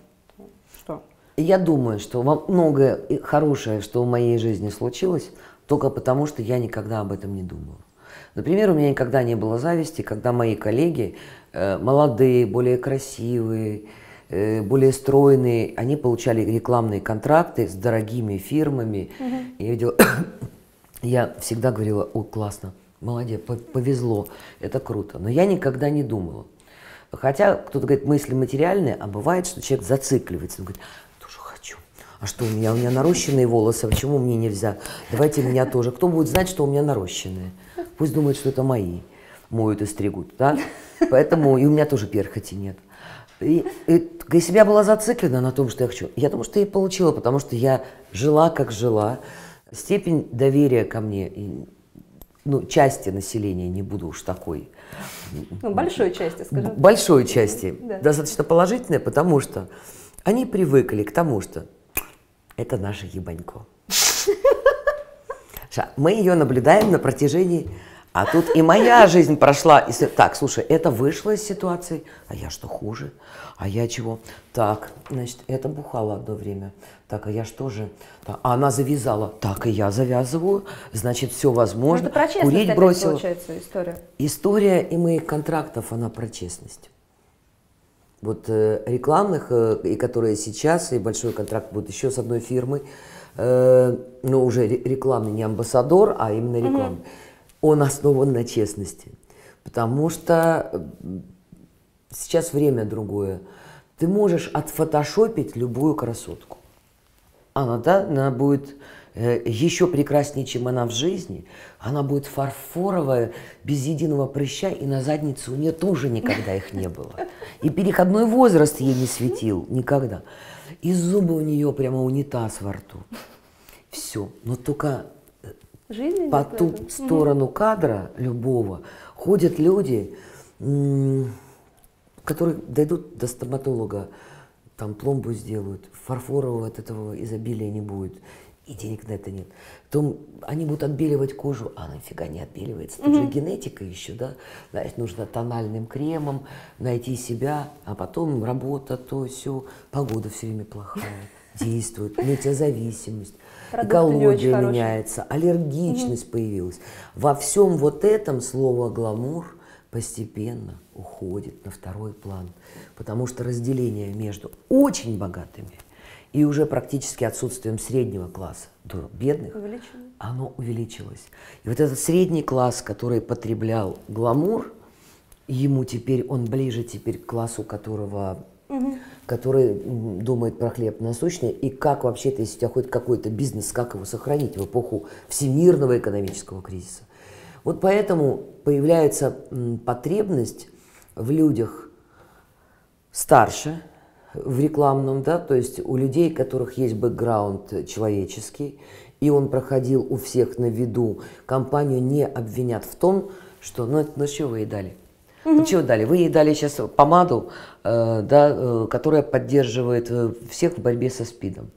Что? Я думаю, что многое хорошее, что в моей жизни случилось, только потому, что я никогда об этом не думала. Например, у меня никогда не было зависти, когда мои коллеги, э, молодые, более красивые, э, более стройные, они получали рекламные контракты с дорогими фирмами. Угу. Я видела, я всегда говорила, о, классно, молодец, повезло, это круто. Но я никогда не думала. Хотя кто-то говорит, мысли материальные, а бывает, что человек зацикливается. Он говорит. А что у меня? У меня нарощенные волосы, а почему мне нельзя? Давайте меня тоже. Кто будет знать, что у меня нарощенные? Пусть думают, что это мои моют и стригут, да? Поэтому и у меня тоже перхоти нет. И, и, и себя была зациклена на том, что я хочу. Я думаю, что я и получила, потому что я жила, как жила. Степень доверия ко мне, и, ну, части населения, не буду уж такой. Ну, большой части, скажем. Большой части. Да. Достаточно положительная, потому что они привыкли к тому, что это наша ебанько. Мы ее наблюдаем на протяжении а тут и моя жизнь прошла. И, так, слушай, это вышло из ситуации, а я что хуже? А я чего? Так, значит, это бухало одно время. Так, а я что же? Так, а она завязала. Так, и я завязываю. Значит, все возможно. Это про честность Курить бросила. получается история. История и моих контрактов, она про честность. Вот э, рекламных, э, и которые сейчас, и большой контракт будет еще с одной фирмой, э, но уже рекламный, не амбассадор, а именно рекламный. Угу он основан на честности. Потому что сейчас время другое. Ты можешь отфотошопить любую красотку. Она, да, она будет еще прекраснее, чем она в жизни. Она будет фарфоровая, без единого прыща, и на заднице у нее тоже никогда их не было. И переходной возраст ей не светил никогда. И зубы у нее прямо унитаз во рту. Все. Но только Жизнь по ту это. сторону кадра любого ходят люди, которые дойдут до стоматолога, там пломбу сделают, фарфорового от этого изобилия не будет. И денег на это нет. Потом они будут отбеливать кожу, а нафига не отбеливается. Тут mm-hmm. же генетика еще, да. Значит, нужно тональным кремом найти себя, а потом работа, то все, погода все время плохая, действует, метеозависимость. Экология меняется, аллергичность угу. появилась. Во всем вот этом слово гламур постепенно уходит на второй план, потому что разделение между очень богатыми и уже практически отсутствием среднего класса до бедных, оно увеличилось. И вот этот средний класс, который потреблял гламур, ему теперь, он ближе теперь к классу, которого угу. который думает про хлеб насущный, и как вообще-то, если у тебя хоть какой-то бизнес, как его сохранить в эпоху всемирного экономического кризиса. Вот поэтому появляется потребность в людях старше, в рекламном, да, то есть у людей, у которых есть бэкграунд человеческий, и он проходил у всех на виду, компанию не обвинят в том, что, ну, ну что вы ей дали? Ну чего дали? Вы ей дали сейчас помаду, э, да, э, которая поддерживает э, всех в борьбе со СПИДом.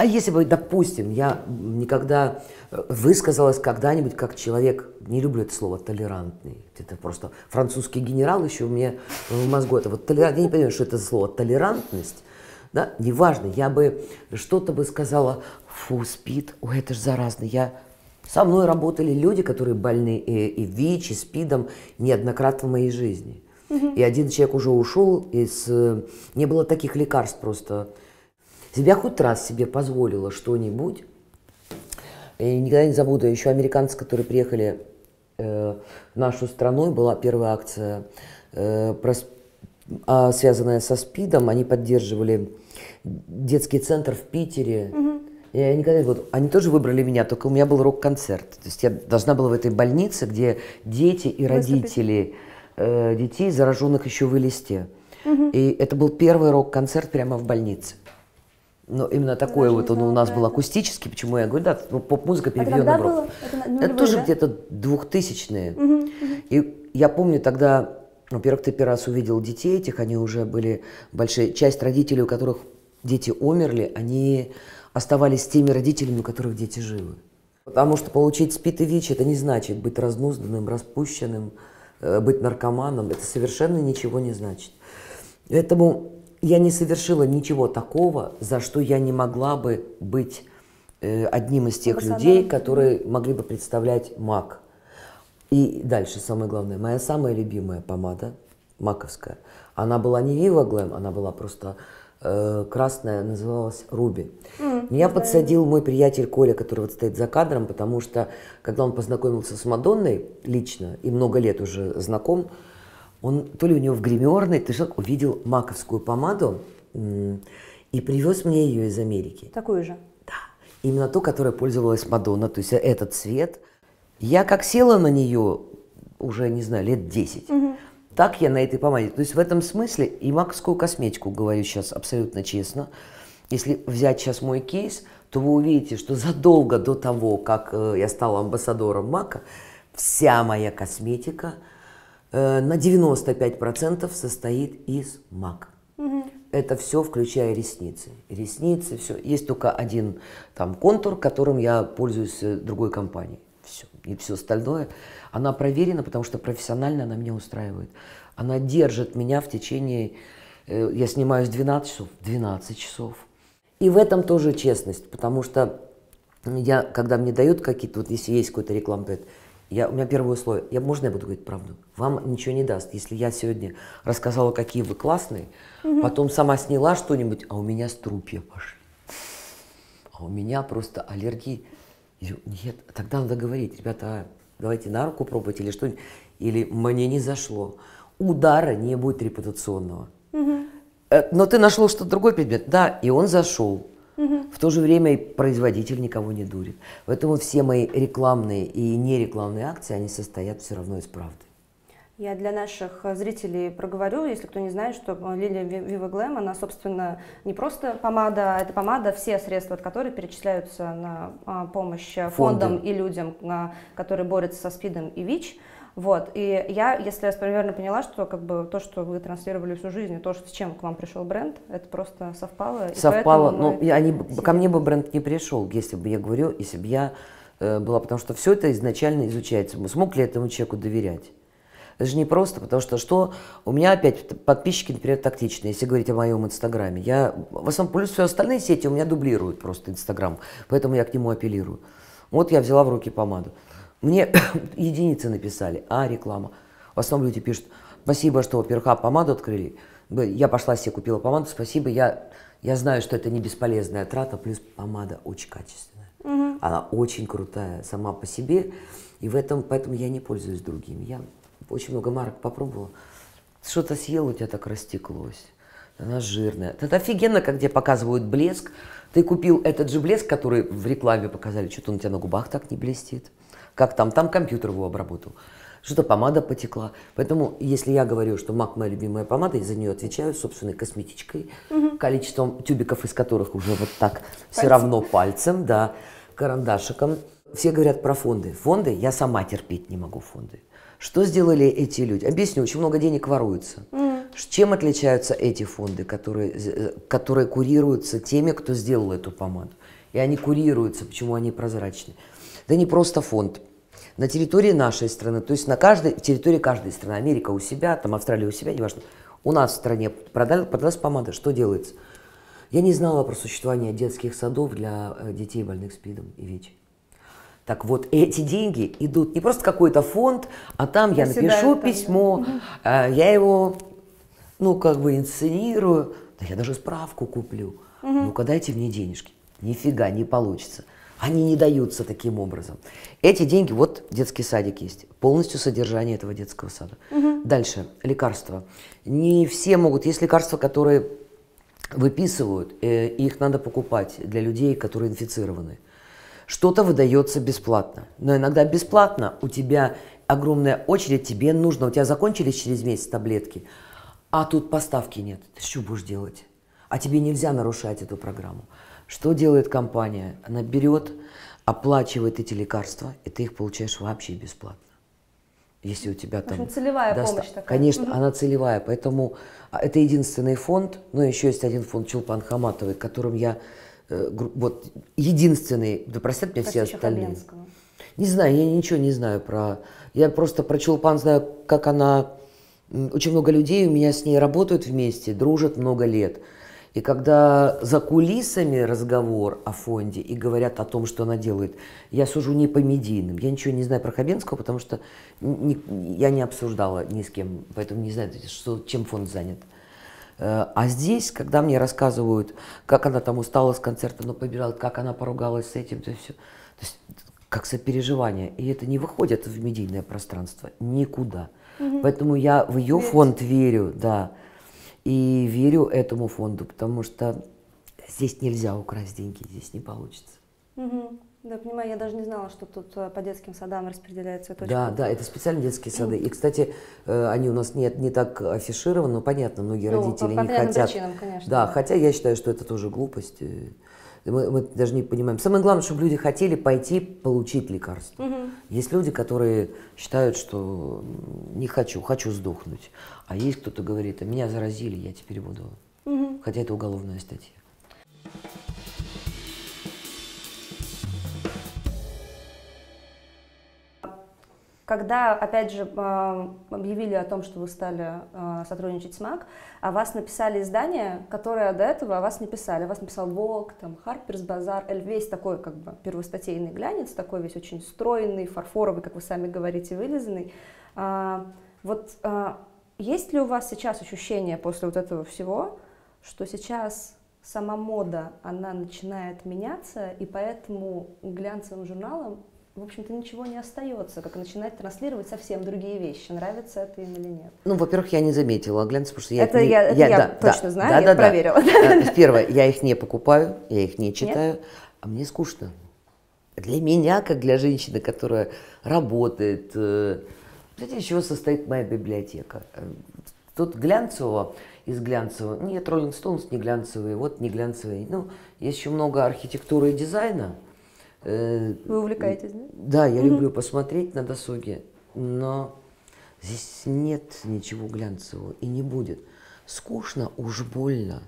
А если бы, допустим, я никогда э, высказалась когда-нибудь как человек, не люблю это слово, толерантный, это просто французский генерал еще у меня в мозгу, это вот толерант, я не понимаю, что это за слово, толерантность, да, неважно, я бы что-то бы сказала, фу, спид, ой, это же заразно, я со мной работали люди, которые больны и, и ВИЧ, и СПИДом неоднократно в моей жизни. Угу. И один человек уже ушел из... Э, не было таких лекарств просто. Если я хоть раз себе позволила что-нибудь, и никогда не забуду, еще американцы, которые приехали э, в нашу страну, была первая акция, э, про, э, связанная со СПИДом, они поддерживали детский центр в Питере, угу я никогда вот, они тоже выбрали меня, только у меня был рок-концерт. То есть я должна была в этой больнице, где дети и родители э, детей, зараженных еще в листе. Угу. И это был первый рок-концерт прямо в больнице. Но именно такой Даже вот он у нас был акустический, почему я говорю, да, поп-музыка переведена в рок. Это, это тоже да? где-то двухтысячные. Угу, угу. И я помню тогда, во-первых, ты первый раз увидел детей этих, они уже были большие. Часть родителей, у которых дети умерли, они оставались теми родителями, у которых дети живы. Потому что получить СПИД и ВИЧ – это не значит быть разнузданным, распущенным, э, быть наркоманом. Это совершенно ничего не значит. Поэтому я не совершила ничего такого, за что я не могла бы быть э, одним из тех людей, которые могли бы представлять МАК. И дальше самое главное, моя самая любимая помада, маковская, она была не Viva Glam, она была просто Э, красная, называлась Руби. Mm, Меня да. подсадил мой приятель Коля, который вот стоит за кадром, потому что, когда он познакомился с Мадонной лично, и много лет уже знаком, он то ли у него в гримерной, ты что, увидел маковскую помаду и привез мне ее из Америки. Такую же? Да. Именно ту, которой пользовалась Мадонна, то есть этот цвет. Я как села на нее уже, не знаю, лет 10. Угу. Так я на этой помаде. То есть в этом смысле и маковскую косметику говорю сейчас абсолютно честно. Если взять сейчас мой кейс, то вы увидите, что задолго до того, как э, я стала амбассадором Мака, вся моя косметика на 95% состоит из Мака. Угу. Это все, включая ресницы. Ресницы, все. Есть только один там контур, которым я пользуюсь э, другой компанией. Все. И все остальное она проверена, потому что профессионально она меня устраивает. Она держит меня в течение, э, я снимаюсь 12 часов, 12 часов. И в этом тоже честность, потому что я, когда мне дают какие-то, вот если есть какой-то рекламный я, у меня первое условие, я, можно я буду говорить правду? Вам ничего не даст. Если я сегодня рассказала, какие вы классные, угу. потом сама сняла что-нибудь, а у меня струпья пошли. А у меня просто аллергия. Нет, тогда надо говорить, ребята, давайте на руку пробовать или что-нибудь, или мне не зашло. Удара не будет репутационного. Угу. Но ты нашел что-то другой предмет, да, и он зашел. В то же время и производитель никого не дурит. Поэтому все мои рекламные и нерекламные акции, они состоят все равно из правды. Я для наших зрителей проговорю, если кто не знает, что лилия Viva Glam, она, собственно, не просто помада, а это помада, все средства от которой перечисляются на а, помощь фондам Фонды. и людям, которые борются со СПИДом и ВИЧ. Вот, и я, если я примерно поняла, что как бы то, что вы транслировали всю жизнь, и то, с чем к вам пришел бренд, это просто совпало. Совпало, но ну, они, ко мне бы бренд не пришел, если бы я говорю, если бы я э, была, потому что все это изначально изучается. Смог ли этому человеку доверять? Это же не просто, потому что что у меня опять подписчики, например, тактичные, если говорить о моем инстаграме. Я в основном плюс все остальные сети у меня дублируют просто инстаграм, поэтому я к нему апеллирую. Вот я взяла в руки помаду. Мне единицы написали, а реклама. В основном люди пишут, спасибо, что перха помаду открыли. Я пошла себе купила помаду, спасибо, я, я знаю, что это не бесполезная трата, плюс помада очень качественная. Угу. Она очень крутая сама по себе, и в этом, поэтому я не пользуюсь другими. Я очень много марок попробовала. Что-то съел, у тебя так растеклось. Она жирная. Это офигенно, как тебе показывают блеск. Ты купил этот же блеск, который в рекламе показали. Что-то он у тебя на губах так не блестит. Как там? Там компьютер его обработал. Что-то помада потекла. Поэтому, если я говорю, что МАК моя любимая помада, я за нее отвечаю собственной косметичкой, угу. количеством тюбиков, из которых уже вот так Пальцем. все равно пальцем, да, карандашиком. Все говорят про фонды. Фонды я сама терпеть не могу фонды. Что сделали эти люди? Объясню, очень много денег воруется. Mm. Чем отличаются эти фонды, которые, э, которые курируются теми, кто сделал эту помаду? И они курируются, почему они прозрачны? Это не просто фонд. На территории нашей страны, то есть на каждой, территории каждой страны, Америка у себя, там Австралия у себя, неважно, у нас в стране продали, продалась помада, что делается? Я не знала про существование детских садов для э, детей больных СПИДом и ВИЧ. Так вот, эти деньги идут не просто какой-то фонд, а там я напишу там, письмо, да. я его, ну, как бы инсценирую, да я даже справку куплю. Угу. Ну-ка, дайте мне денежки. Нифига не получится. Они не даются таким образом. Эти деньги, вот детский садик есть, полностью содержание этого детского сада. Угу. Дальше, лекарства. Не все могут, есть лекарства, которые выписывают, э, их надо покупать для людей, которые инфицированы. Что-то выдается бесплатно. Но иногда бесплатно у тебя огромная очередь, тебе нужно, у тебя закончились через месяц таблетки, а тут поставки нет. Ты что будешь делать? А тебе нельзя нарушать эту программу. Что делает компания? Она берет, оплачивает эти лекарства, и ты их получаешь вообще бесплатно. Если у тебя там... В общем, целевая доста... помощь такая. Конечно, угу. она целевая, поэтому а, это единственный фонд, но еще есть один фонд Чулпан Хаматовой, которым я Э, вот единственный, да простят меня все остальные. Не знаю, я ничего не знаю про... Я просто про Чулпан знаю, как она... Очень много людей у меня с ней работают вместе, дружат много лет. И когда за кулисами разговор о фонде и говорят о том, что она делает, я сужу не по медийным. Я ничего не знаю про Хабенского, потому что не, я не обсуждала ни с кем, поэтому не знаю, что, чем фонд занят. Э, а здесь, когда мне рассказывают, как она там устала с концерта, но побежала, как она поругалась с этим, то все, то есть как сопереживание. И это не выходит в медийное пространство никуда. Угу. Поэтому я в ее Верите. фонд верю, да. И верю этому фонду, потому что здесь нельзя украсть деньги, здесь не получится. Угу. Да, понимаю, я даже не знала, что тут э, по детским садам распределяют цветочки. Да, да, это специальные детские сады. И, кстати, э, они у нас нет не так афишированы, но понятно, многие ну, родители по не хотят. Причинам, конечно. Да, да, хотя я считаю, что это тоже глупость. Мы, мы даже не понимаем. Самое главное, чтобы люди хотели пойти получить лекарство. Угу. Есть люди, которые считают, что не хочу, хочу сдохнуть. А есть кто-то говорит, а меня заразили, я теперь буду. Угу. Хотя это уголовная статья. Когда, опять же, а, объявили о том, что вы стали а, сотрудничать с МАК, а вас написали издания, которые до этого о вас не писали. Вас написал Vogue, там, Harper's Bazaar, весь такой как бы первостатейный глянец, такой весь очень стройный, фарфоровый, как вы сами говорите, вылизанный. А, вот есть ли у вас сейчас ощущение после вот этого всего, что сейчас сама мода, она начинает меняться, и поэтому глянцевым журналам в общем-то, ничего не остается, как начинать транслировать совсем другие вещи, нравится это им или нет. Ну, во-первых, я не заметила глянцы, потому что я... Это не, я, это я, я да, точно да, знаю, да, я да, проверила. Да. Первое, я их не покупаю, я их не читаю, нет? а мне скучно. Для меня, как для женщины, которая работает, э, знаете, из чего состоит моя библиотека? Тут глянцевого, из глянцевого, нет, Rolling Stones не глянцевые, вот не глянцевые. Ну, есть еще много архитектуры и дизайна, Э, Вы увлекаетесь, да? Да, я люблю посмотреть на досуге. но здесь нет ничего глянцевого и не будет. Скучно, уж больно.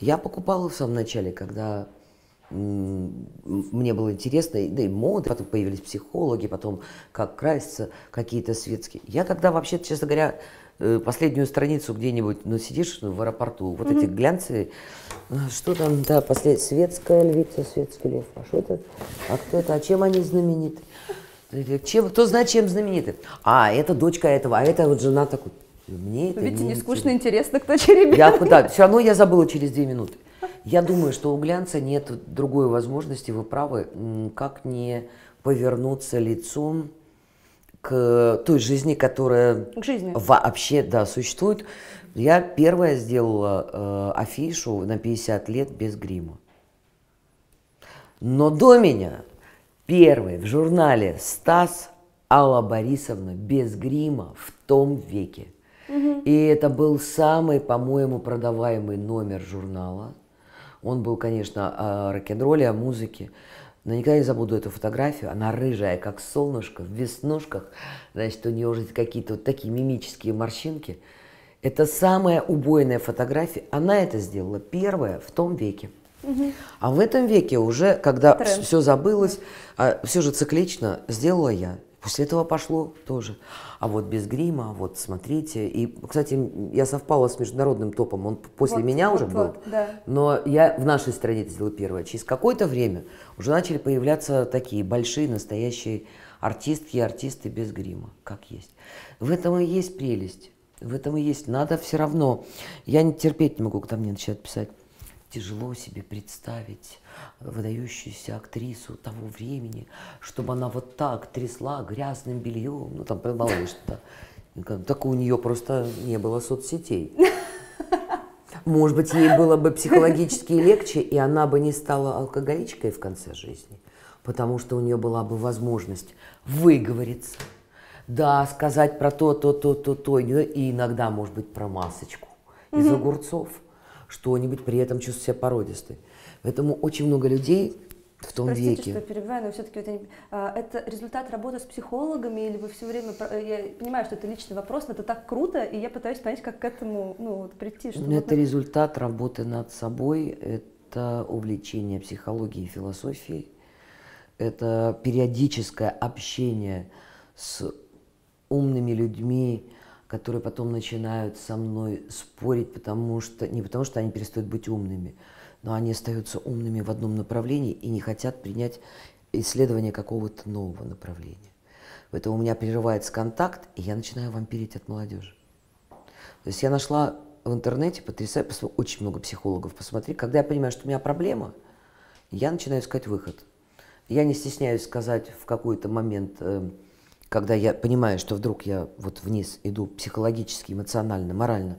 Я покупала в самом начале, когда мне было интересно, да и моды, потом появились психологи, потом как краситься, какие-то светские. Я тогда вообще, честно говоря, э, последнюю страницу где-нибудь, ну, сидишь ну, в аэропорту, вот mm-hmm. эти глянцы, э, что там, да, послед... светская львица, светский лев, а что это, а кто это, а чем они знамениты? Чем, кто знает, чем знамениты? А, это дочка этого, а это вот жена такой. Мне это Видите, не, не скучно, интересно, кто чей ребенок. Я, да, все равно я забыла через две минуты. Я думаю, что у глянца нет другой возможности, вы правы, как не повернуться лицом к той жизни, которая к жизни. вообще да, существует. Я первая сделала э, афишу на 50 лет без грима. Но до меня первый в журнале «Стас» Алла Борисовна без грима в том веке. Угу. И это был самый, по-моему, продаваемый номер журнала. Он был, конечно, о рок-н-ролле, о музыке. Но никогда не забуду эту фотографию. Она рыжая, как солнышко, в веснушках. Значит, у нее уже какие-то вот такие мимические морщинки. Это самая убойная фотография. Она это сделала первая в том веке. Угу. А в этом веке уже, когда Тренд. все забылось, а все же циклично, сделала я. После этого пошло тоже. А вот без грима, вот смотрите. И, кстати, я совпала с международным топом. Он после вот, меня вот, уже вот, был. Да. Но я в нашей стране это сделала первое. Через какое-то время уже начали появляться такие большие, настоящие артистки и артисты без грима, как есть. В этом и есть прелесть. В этом и есть. Надо все равно. Я не терпеть не могу, когда мне начинают писать. Тяжело себе представить выдающуюся актрису того времени, чтобы она вот так трясла грязным бельем, ну там мало ли что-то. Так у нее просто не было соцсетей. Может быть, ей было бы психологически легче, и она бы не стала алкоголичкой в конце жизни, потому что у нее была бы возможность выговориться, да, сказать про то, то, то, то, то, и иногда, может быть, про масочку из огурцов, что-нибудь при этом чувствовать себя породистой. Поэтому очень много людей в том Простите, веке. что перебиваю, но все-таки это, а, это результат работы с психологами или вы все время... Я понимаю, что это личный вопрос, но это так круто, и я пытаюсь понять, как к этому ну, вот, прийти. Что это вот... результат работы над собой, это увлечение психологией и философией, это периодическое общение с умными людьми, которые потом начинают со мной спорить, потому что не потому что они перестают быть умными, но они остаются умными в одном направлении и не хотят принять исследование какого-то нового направления. Поэтому у меня прерывается контакт, и я начинаю вампирить от молодежи. То есть я нашла в интернете, потрясаю, очень много психологов, посмотри, когда я понимаю, что у меня проблема, я начинаю искать выход. Я не стесняюсь сказать в какой-то момент, э, когда я понимаю, что вдруг я вот вниз иду психологически, эмоционально, морально,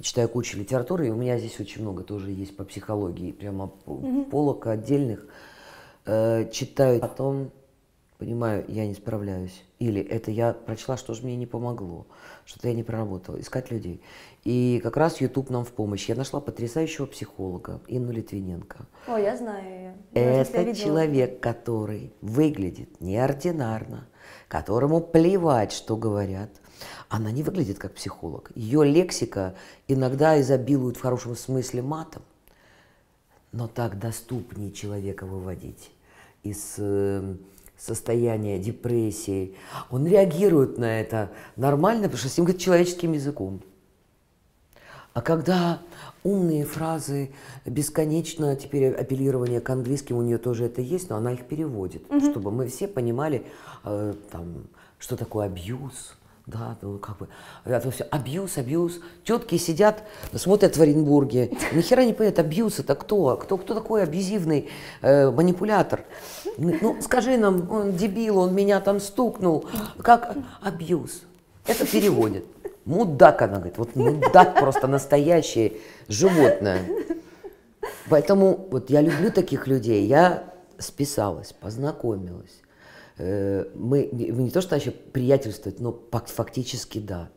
читаю кучу литературы, и у меня здесь очень много тоже есть по психологии, прямо mm-hmm. полок отдельных. Э, читаю, потом понимаю, я не справляюсь. Или это я прочла, что же мне не помогло, что-то я не проработала. Искать людей. И как раз YouTube нам в помощь. Я нашла потрясающего психолога Инну Литвиненко. О, я знаю ее. Это человек, который выглядит неординарно, которому плевать, что говорят, она не выглядит как психолог. Ее лексика иногда изобилует в хорошем смысле матом, но так доступнее человека выводить из э, состояния депрессии. Он реагирует на это нормально, потому что с ним говорит человеческим языком. А когда умные фразы, бесконечно теперь апеллирование к английским, у нее тоже это есть, но она их переводит, угу. чтобы мы все понимали, э, там, что такое абьюз, да, ну как бы, это все, абьюз, абьюз. Тетки сидят, смотрят в Оренбурге, ни хера не понимают, абьюз это кто? Кто, кто такой абьюзивный э, манипулятор? Ну, скажи нам, он дебил, он меня там стукнул. Как абьюз? Это переводит. Мудак, она говорит, вот мудак просто настоящее животное. Поэтому вот я люблю таких людей. Я списалась, познакомилась Э, мы не то что вообще приятельствовать, но фактически да.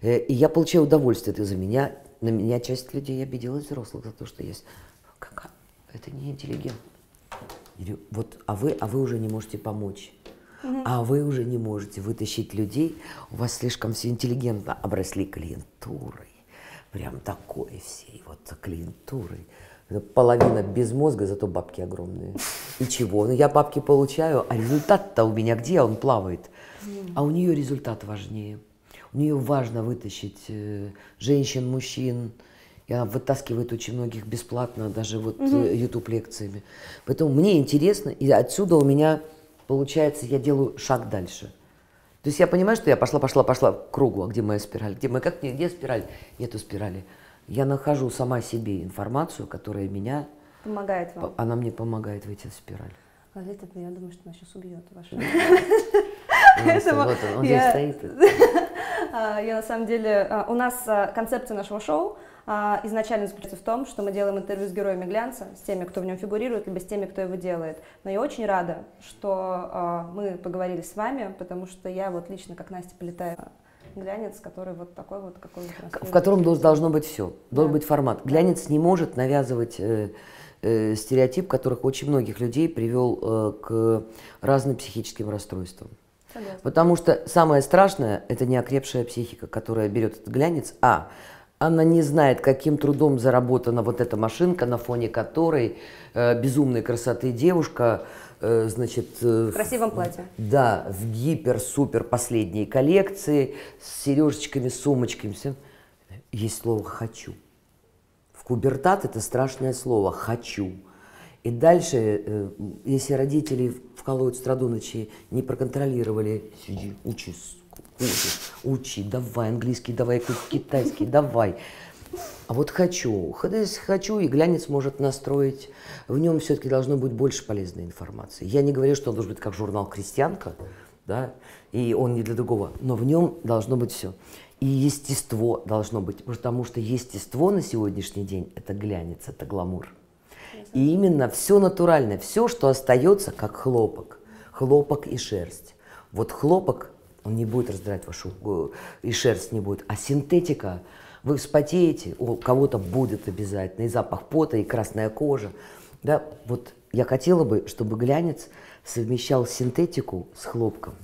Э, и я получаю удовольствие это за меня. На меня часть людей обиделась взрослых за то, что есть. Это не интеллигент. Вот, а вы, а вы уже не можете помочь. Угу. а вы уже не можете вытащить людей, у вас слишком все интеллигентно обросли клиентурой, прям такой всей вот клиентурой. Половина без мозга, зато бабки огромные. И чего? Ну, я бабки получаю, а результат-то у меня где? Он плавает. А у нее результат важнее. У нее важно вытащить э, женщин, мужчин, и она вытаскивает очень многих бесплатно, даже вот угу. YouTube лекциями. Поэтому мне интересно, и отсюда у меня получается, я делаю шаг дальше. То есть я понимаю, что я пошла, пошла, пошла к кругу, а где моя спираль? Где, моя, как, где спираль? Нету спирали. Я нахожу сама себе информацию, которая меня... Помогает вам. Она мне помогает выйти в спираль. Лолита, я думаю, что она сейчас убьет вашу. Вот он здесь стоит. А, я на самом деле... А, у нас а, концепция нашего шоу изначально заключается в том, что мы делаем интервью с героями глянца, с теми, кто в нем фигурирует, либо с теми, кто его делает. Но я очень рада, что мы поговорили с вами, потому что я вот лично, как Настя, полетаю глянец, который вот такой вот, какой. В котором должно быть все, должен быть формат. Глянец не может навязывать э, э, стереотип, которых очень многих людей привел э, к разным психическим расстройствам. Согласна. Потому что самое страшное – это неокрепшая психика, которая берет этот глянец, а она не знает, каким трудом заработана вот эта машинка, на фоне которой э, безумной красоты девушка, э, значит... Э, в красивом платье. Да, в гипер-супер последней коллекции, с сережечками, сумочками, все. Есть слово «хочу». В кубертат это страшное слово «хочу». И дальше, э, если родители вкалывают страдуночи, не проконтролировали, сиди, учись, учи, учи, давай английский, давай китайский, давай. А вот хочу, хочу, и глянец может настроить, в нем все-таки должно быть больше полезной информации. Я не говорю, что он должен быть как журнал «Крестьянка», да, и он не для другого, но в нем должно быть все. И естество должно быть, потому что естество на сегодняшний день – это глянец, это гламур. И именно все натуральное, все, что остается, как хлопок. Хлопок и шерсть. Вот хлопок, он не будет раздирать вашу, э, и шерсть не будет. А синтетика, вы вспотеете, у кого-то будет обязательно, и запах пота, и красная кожа. Да, вот я хотела бы, чтобы глянец совмещал синтетику с хлопком.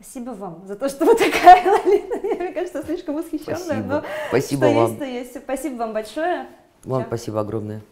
Спасибо вам за то, что вы такая, Лалина. Мне кажется, слишком восхищенная. Спасибо, но спасибо что вам. Есть, то есть. Спасибо вам большое. Вам Все. спасибо огромное.